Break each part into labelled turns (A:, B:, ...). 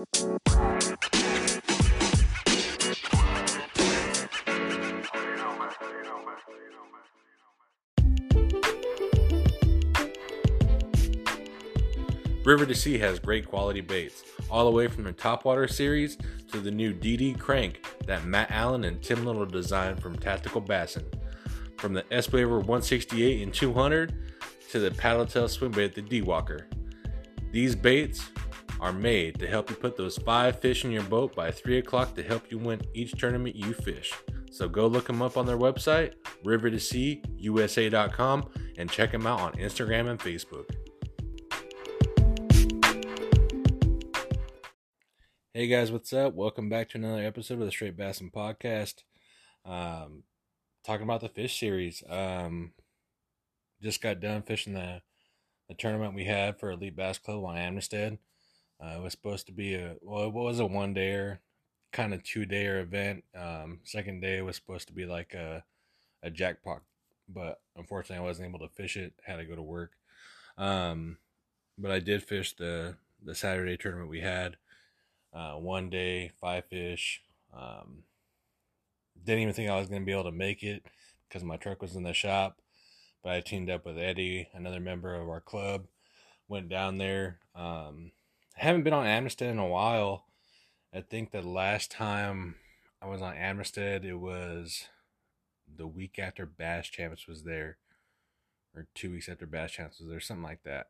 A: River to Sea has great quality baits, all the way from the Topwater series to the new DD Crank that Matt Allen and Tim Little designed from Tactical Bassin. From the S Waver 168 and 200 to the paddletail swim bait the D Walker. These baits are made to help you put those five fish in your boat by 3 o'clock to help you win each tournament you fish. So go look them up on their website, river2seausa.com, and check them out on Instagram and Facebook. Hey guys, what's up? Welcome back to another episode of the Straight Bassin Podcast. Um, talking about the fish series. Um, just got done fishing the the tournament we had for Elite Bass Club on Amistad. Uh, it was supposed to be a well, it was a one dayer, kind of two dayer event. Um, second day was supposed to be like a a jackpot, but unfortunately I wasn't able to fish it. Had to go to work. Um, but I did fish the the Saturday tournament we had uh, one day, five fish. Um, didn't even think I was going to be able to make it because my truck was in the shop. But I teamed up with Eddie, another member of our club, went down there. Um, haven't been on Amistad in a while. I think the last time I was on Amistad, it was the week after Bass Champs was there, or two weeks after Bass Champs was there, something like that.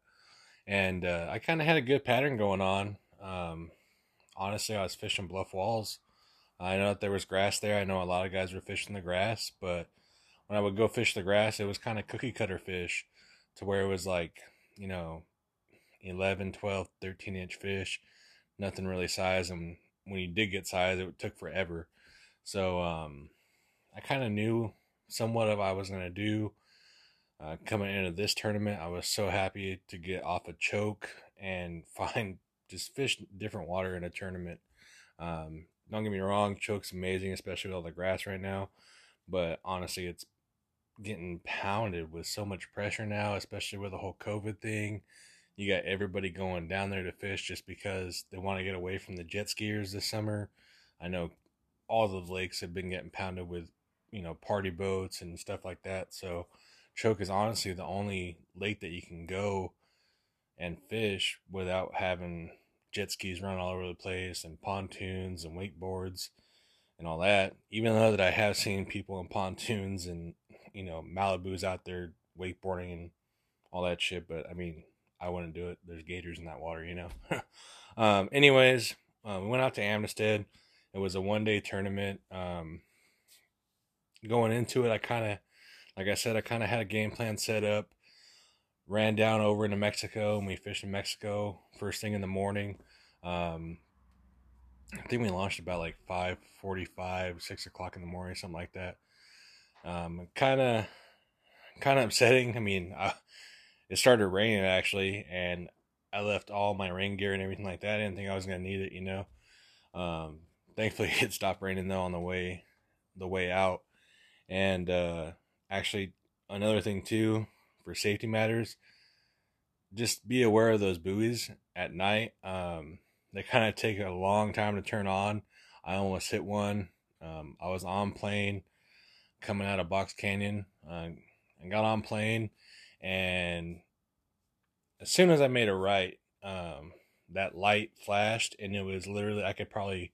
A: And uh, I kind of had a good pattern going on. Um, honestly, I was fishing bluff walls. I know that there was grass there. I know a lot of guys were fishing the grass, but when I would go fish the grass, it was kind of cookie cutter fish to where it was like, you know, 11, 12, 13 inch fish, nothing really size. And when you did get size, it took forever. So, um, I kind of knew somewhat of what I was going to do. Uh, coming into this tournament, I was so happy to get off a choke and find just fish different water in a tournament. Um, don't get me wrong, choke's amazing, especially with all the grass right now. But honestly, it's getting pounded with so much pressure now, especially with the whole COVID thing. You got everybody going down there to fish just because they want to get away from the jet skiers this summer. I know all the lakes have been getting pounded with, you know, party boats and stuff like that. So, choke is honestly the only lake that you can go and fish without having jet skis running all over the place and pontoons and wakeboards and all that. Even though that I have seen people in pontoons and you know Malibu's out there wakeboarding and all that shit, but I mean I wouldn't do it. There's gators in that water, you know. um, anyways, uh, we went out to Amistad. It was a one day tournament. Um, going into it, I kind of, like I said, I kind of had a game plan set up ran down over into Mexico and we fished in Mexico first thing in the morning. Um, I think we launched about like 5:45, 6 o'clock in the morning, something like that. Um, kind of, kind of upsetting. I mean, I, it started raining actually, and I left all my rain gear and everything like that. I didn't think I was gonna need it, you know. Um, thankfully, it stopped raining though on the way, the way out. And uh, actually, another thing too, for safety matters, just be aware of those buoys at night. Um, they kind of take a long time to turn on. I almost hit one. Um, I was on plane coming out of Box Canyon uh, and got on plane. And as soon as I made a right, um, that light flashed and it was literally, I could probably,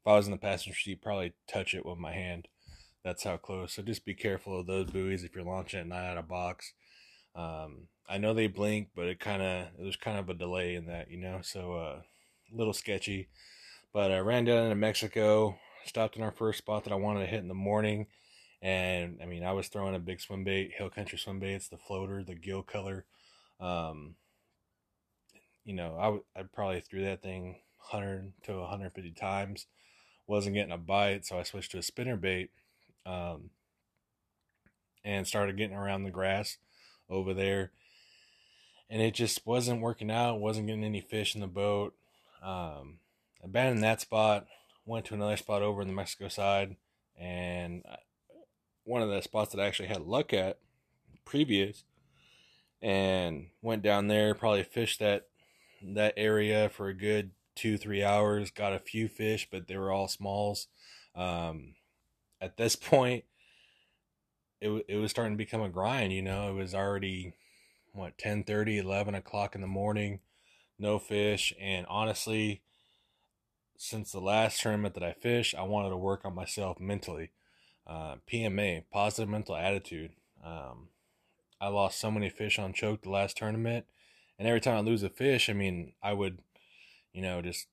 A: if I was in the passenger seat, probably touch it with my hand. That's how close. So just be careful of those buoys if you're launching at night out of box. Um, I know they blink, but it kind of it was kind of a delay in that, you know. So uh, a little sketchy. But I ran down into Mexico, stopped in our first spot that I wanted to hit in the morning, and I mean I was throwing a big swim bait, Hill Country swim bait. It's the floater, the gill color. Um, you know, I w- I probably threw that thing 100 to 150 times. Wasn't getting a bite, so I switched to a spinner bait. Um, and started getting around the grass over there. And it just wasn't working out, wasn't getting any fish in the boat. Um, abandoned that spot, went to another spot over in the Mexico side, and one of the spots that I actually had luck at previous, and went down there, probably fished that that area for a good two, three hours, got a few fish, but they were all smalls. Um, at this point, it, it was starting to become a grind, you know, it was already, what, 10 30, 11 o'clock in the morning, no fish. And honestly, since the last tournament that I fished, I wanted to work on myself mentally. Uh, PMA, positive mental attitude. Um, I lost so many fish on choke the last tournament, and every time I lose a fish, I mean, I would, you know, just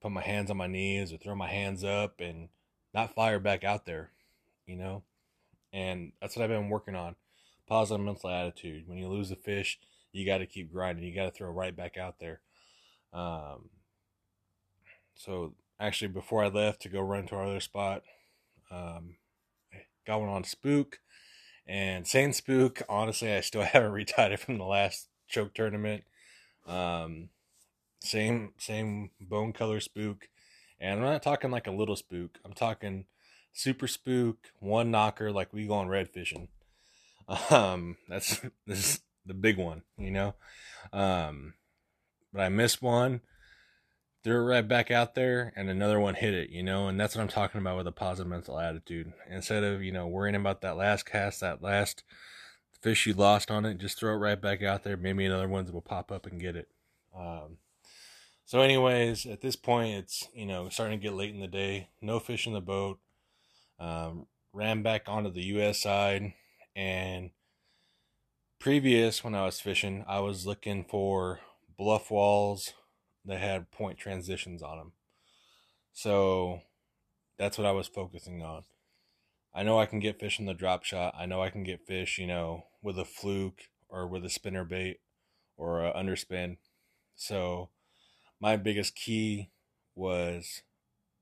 A: put my hands on my knees or throw my hands up and not fire back out there, you know. And that's what I've been working on. Positive mental attitude. When you lose a fish, you got to keep grinding. You got to throw right back out there. Um, so actually, before I left to go run to our other spot, um, got one on Spook. And same Spook, honestly, I still haven't retied it from the last choke tournament. Um, same same bone color spook, and I'm not talking like a little spook. I'm talking super spook, one knocker, like we go on red fishing. Um, that's this is the big one, you know. Um, but I missed one threw it right back out there and another one hit it, you know, and that's what I'm talking about with a positive mental attitude. Instead of, you know, worrying about that last cast, that last fish you lost on it, just throw it right back out there. Maybe another one will pop up and get it. Um, so, anyways, at this point, it's, you know, starting to get late in the day. No fish in the boat. Um, ran back onto the US side. And previous, when I was fishing, I was looking for bluff walls that had point transitions on them. So that's what I was focusing on. I know I can get fish in the drop shot. I know I can get fish, you know, with a fluke or with a spinner bait or a underspin. So my biggest key was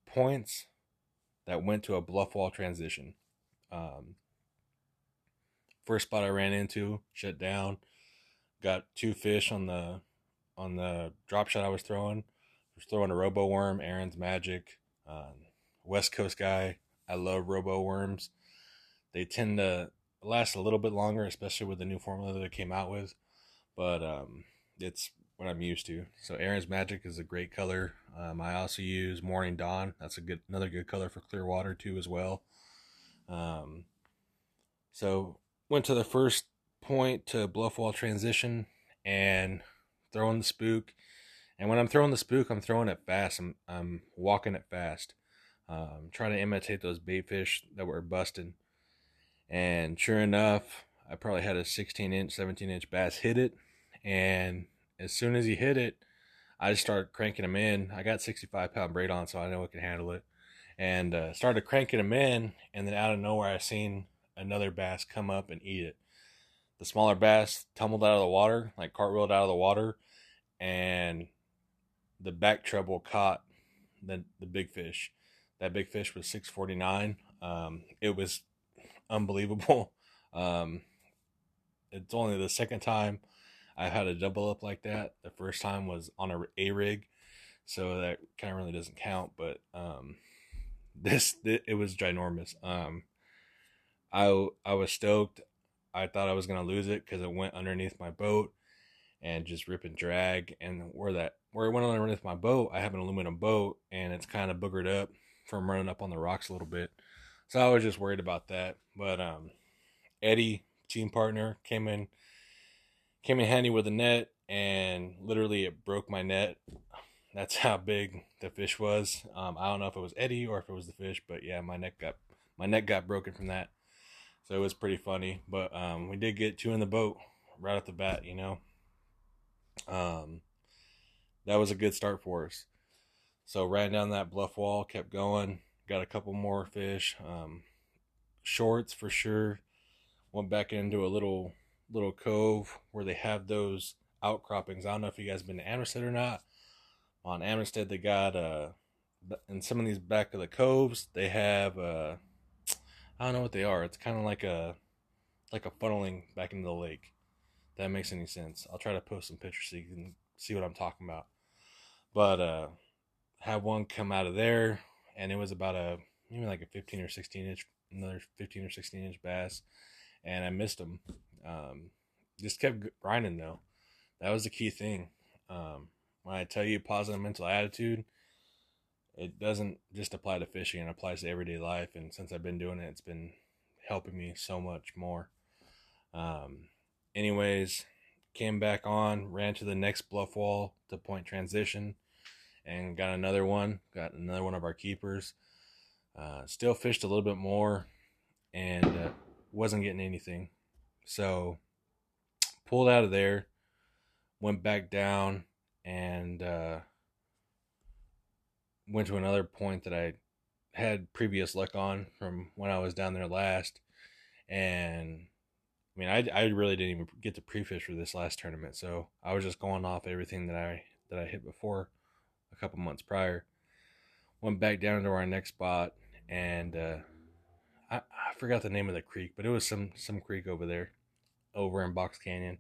A: points that went to a bluff wall transition. Um, first spot I ran into, shut down, got two fish on the on the drop shot I was throwing. I was throwing a Roboworm, Aaron's Magic, um, West Coast guy. I love Roboworms. They tend to last a little bit longer, especially with the new formula that it came out with. But um, it's what I'm used to. So Aaron's Magic is a great color. Um, I also use Morning Dawn. That's a good another good color for clear water too as well. Um, so went to the first point to bluff wall transition and throwing the spook. And when I'm throwing the spook, I'm throwing it fast. I'm, I'm walking it fast. Um, trying to imitate those bait fish that were busting. And sure enough, I probably had a 16 inch, 17 inch bass hit it. And as soon as he hit it, I just started cranking him in. I got 65 pound braid on, so I know I can handle it. And uh, started cranking him in. And then out of nowhere, I seen another bass come up and eat it. The smaller bass tumbled out of the water, like cartwheeled out of the water, and the back treble caught the the big fish. That big fish was 649. Um, it was unbelievable. Um, it's only the second time I've had a double up like that. The first time was on a A rig, so that kind of really doesn't count. But um, this it was ginormous. Um, I I was stoked. I thought I was gonna lose it because it went underneath my boat and just rip and drag. And where that where it went underneath my boat, I have an aluminum boat and it's kind of boogered up from running up on the rocks a little bit. So I was just worried about that. But um, Eddie, team partner, came in came in handy with a net and literally it broke my net. That's how big the fish was. Um, I don't know if it was Eddie or if it was the fish, but yeah, my neck got my neck got broken from that. So it was pretty funny. But um, we did get two in the boat right off the bat, you know. Um, that was a good start for us. So ran down that bluff wall, kept going, got a couple more fish. Um, shorts for sure. Went back into a little little cove where they have those outcroppings. I don't know if you guys been to Amistad or not. On Amistad, they got uh, in some of these back of the coves, they have uh, I don't know what they are. It's kind of like a like a funneling back into the lake. that makes any sense. I'll try to post some pictures so you can see what I'm talking about. But uh had one come out of there and it was about a maybe like a 15 or 16 inch another 15 or 16 inch bass and I missed them. Um just kept grinding though. That was the key thing. Um when I tell you positive mental attitude, it doesn't just apply to fishing, it applies to everyday life. And since I've been doing it, it's been helping me so much more. Um, anyways, came back on, ran to the next bluff wall to point transition, and got another one. Got another one of our keepers. Uh, still fished a little bit more, and uh, wasn't getting anything. So pulled out of there, went back down, and uh, went to another point that I had previous luck on from when I was down there last, and I mean, I, I really didn't even get to pre-fish for this last tournament, so I was just going off everything that I that I hit before a couple months prior. Went back down to our next spot, and uh, I, I forgot the name of the creek, but it was some some creek over there, over in Box Canyon,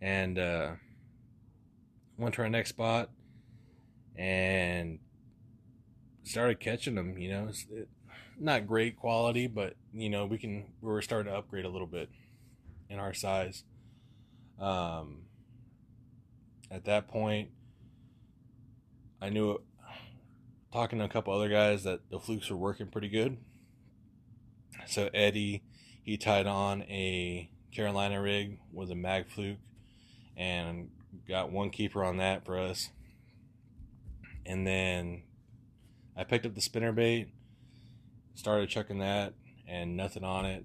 A: and uh, went to our next spot, and started catching them. You know, it's it, not great quality, but you know we can we were starting to upgrade a little bit in our size. Um, at that point, I knew talking to a couple other guys that the flukes were working pretty good. So Eddie, he tied on a Carolina rig with a mag fluke and got one keeper on that for us. And then I picked up the spinner bait, started chucking that, and nothing on it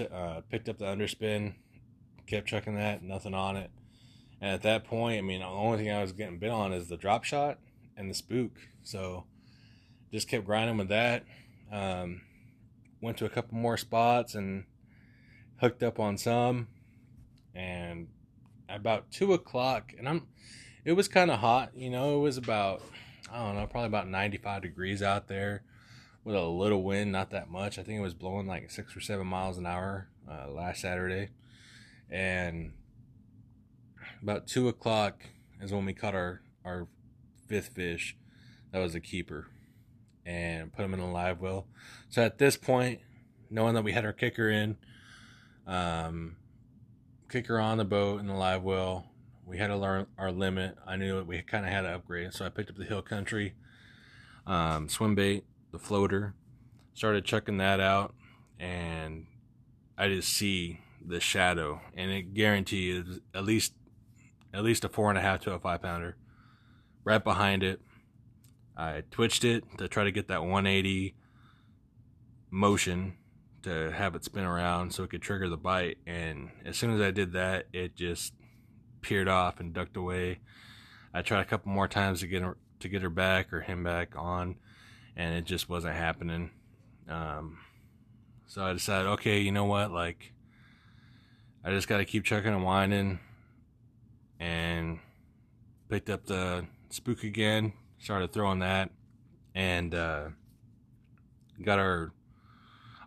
A: uh, picked up the underspin, kept checking that, nothing on it. And at that point, I mean, the only thing I was getting bit on is the drop shot and the spook. So just kept grinding with that. Um, went to a couple more spots and hooked up on some. And about two o'clock, and I'm, it was kind of hot, you know, it was about, I don't know, probably about 95 degrees out there with a little wind, not that much. I think it was blowing like six or seven miles an hour uh, last Saturday. And about two o'clock is when we caught our, our fifth fish. That was a keeper. And put him in a live well. So at this point, knowing that we had our kicker in, um, kicker on the boat in the live well, we had to learn our limit. I knew we kind of had to upgrade. So I picked up the Hill Country um, swim bait the floater. Started checking that out, and I just see the shadow, and it guarantees at least at least a four and a half to a five pounder. Right behind it, I twitched it to try to get that 180 motion to have it spin around so it could trigger the bite. And as soon as I did that, it just peered off and ducked away. I tried a couple more times to get her to get her back or him back on, and it just wasn't happening. Um, so I decided, okay, you know what? Like, I just got to keep checking and winding, and picked up the spook again. Started throwing that, and uh, got our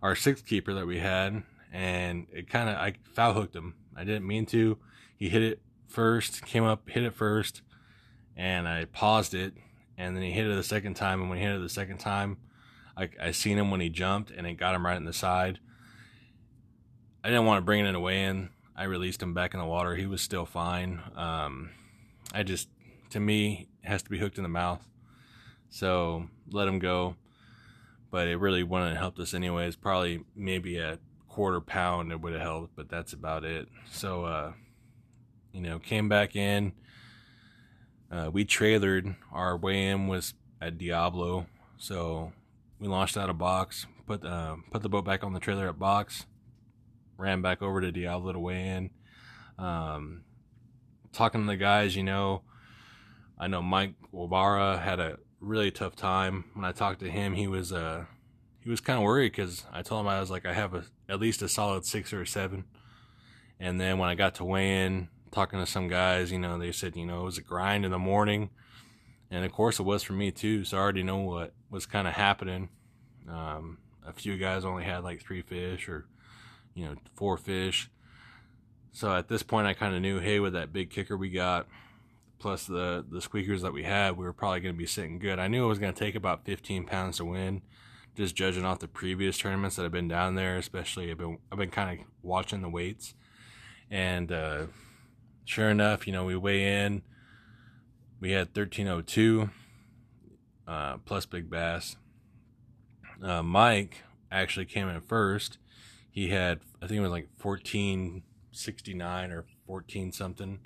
A: our sixth keeper that we had, and it kind of I foul hooked him. I didn't mean to. He hit it first, came up, hit it first, and I paused it and then he hit it the second time. And when he hit it the second time, I, I seen him when he jumped, and it got him right in the side. I didn't want to bring it in a weigh in. I released him back in the water. He was still fine. Um, I just, to me, has to be hooked in the mouth. So let him go. But it really wouldn't have helped us anyways. Probably maybe a quarter pound it would have helped, but that's about it. So, uh, you know, came back in uh, we trailered our way in was at Diablo, so we launched out of box, put uh, put the boat back on the trailer at box, ran back over to Diablo to weigh in. Um, talking to the guys, you know, I know Mike Wabara had a really tough time. When I talked to him, he was uh he was kind of worried because I told him I was like I have a at least a solid six or a seven, and then when I got to weigh in, talking to some guys, you know, they said, you know, it was a grind in the morning. And of course it was for me too. So I already know what was kind of happening. Um, a few guys only had like three fish or, you know, four fish. So at this point I kind of knew, hey, with that big kicker we got, plus the, the squeakers that we had, we were probably going to be sitting good. I knew it was going to take about 15 pounds to win just judging off the previous tournaments that I've been down there, especially I've been I've been kind of watching the weights, and uh, sure enough, you know, we weigh in. we had 1302 uh, plus big bass. Uh, Mike actually came in first. He had, I think it was like 1469 or 14 something,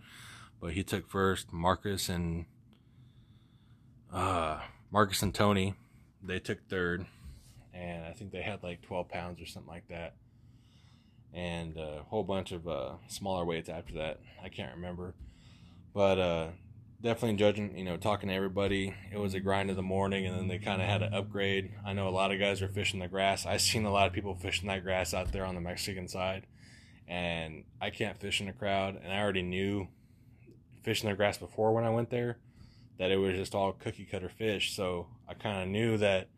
A: but he took first. Marcus and uh, Marcus and Tony, they took third, and I think they had like 12 pounds or something like that, and a whole bunch of uh, smaller weights after that. I can't remember, but uh, definitely judging, you know, talking to everybody. It was a grind of the morning, and then they kind of had to upgrade. I know a lot of guys are fishing the grass. I've seen a lot of people fishing that grass out there on the Mexican side, and I can't fish in a crowd. And I already knew fishing the grass before when I went there that it was just all cookie cutter fish. So I kind of knew that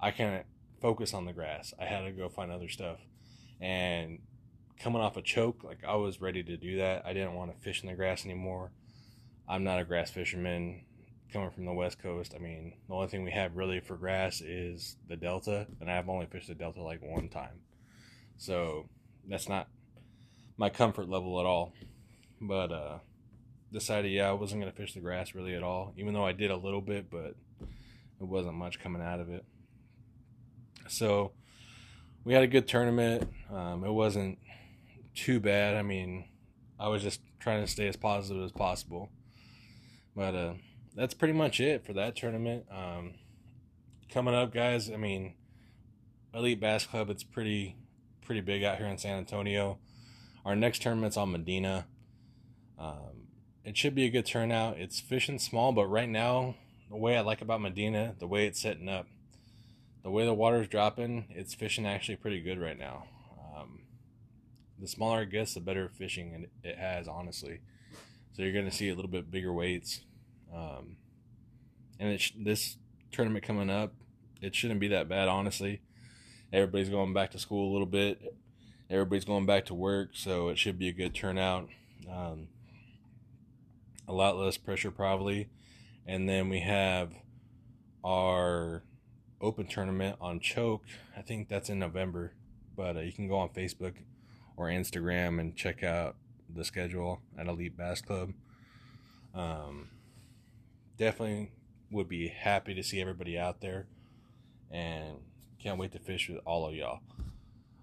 A: I can't focus on the grass. I had to go find other stuff. And coming off a choke, like I was ready to do that. I didn't want to fish in the grass anymore. I'm not a grass fisherman coming from the west coast. I mean, the only thing we have really for grass is the delta, and I've only fished the delta like one time. So that's not my comfort level at all. But uh decided yeah, I wasn't going to fish the grass really at all, even though I did a little bit, but it wasn't much coming out of it. So we had a good tournament. Um, it wasn't too bad. I mean, I was just trying to stay as positive as possible. But uh, that's pretty much it for that tournament. Um, coming up, guys. I mean, Elite Bass Club. It's pretty pretty big out here in San Antonio. Our next tournament's on Medina. Um, it should be a good turnout. It's fishing small, but right now, the way I like about Medina, the way it's setting up, the way the water's dropping, it's fishing actually pretty good right now. Um, the smaller it gets, the better fishing it has, honestly. So you're going to see a little bit bigger weights. Um, and sh- this tournament coming up, it shouldn't be that bad, honestly. Everybody's going back to school a little bit. Everybody's going back to work, so it should be a good turnout. Um, a lot less pressure, probably. And then we have our open tournament on Choke. I think that's in November, but uh, you can go on Facebook or Instagram and check out the schedule at Elite Bass Club. Um, definitely would be happy to see everybody out there and can't wait to fish with all of y'all.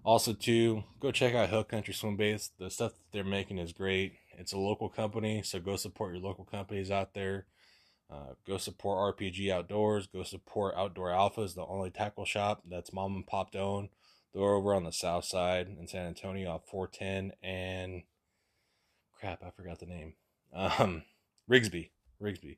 A: Also, too, go check out Hill Country Swim Baits. The stuff that they're making is great. It's a local company, so go support your local companies out there. Uh, go support RPG Outdoors. Go support Outdoor Alphas, the only tackle shop that's mom and pop owned. They're over on the south side in San Antonio off 410 and crap, I forgot the name. Um, Rigsby, Rigsby,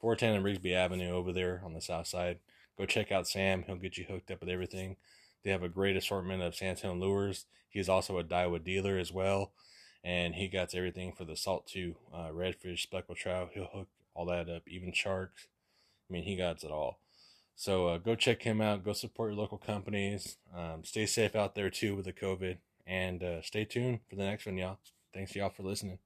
A: 410 and Rigsby Avenue over there on the south side. Go check out Sam. He'll get you hooked up with everything. They have a great assortment of Santone lures. He's also a Daiwa dealer as well, and he got everything for the salt too. Uh, redfish, speckled trout. He'll hook all that up, even sharks. I mean, he got it all. So uh, go check him out. Go support your local companies. Um, stay safe out there too with the COVID. And uh, stay tuned for the next one, y'all. Thanks, y'all, for listening.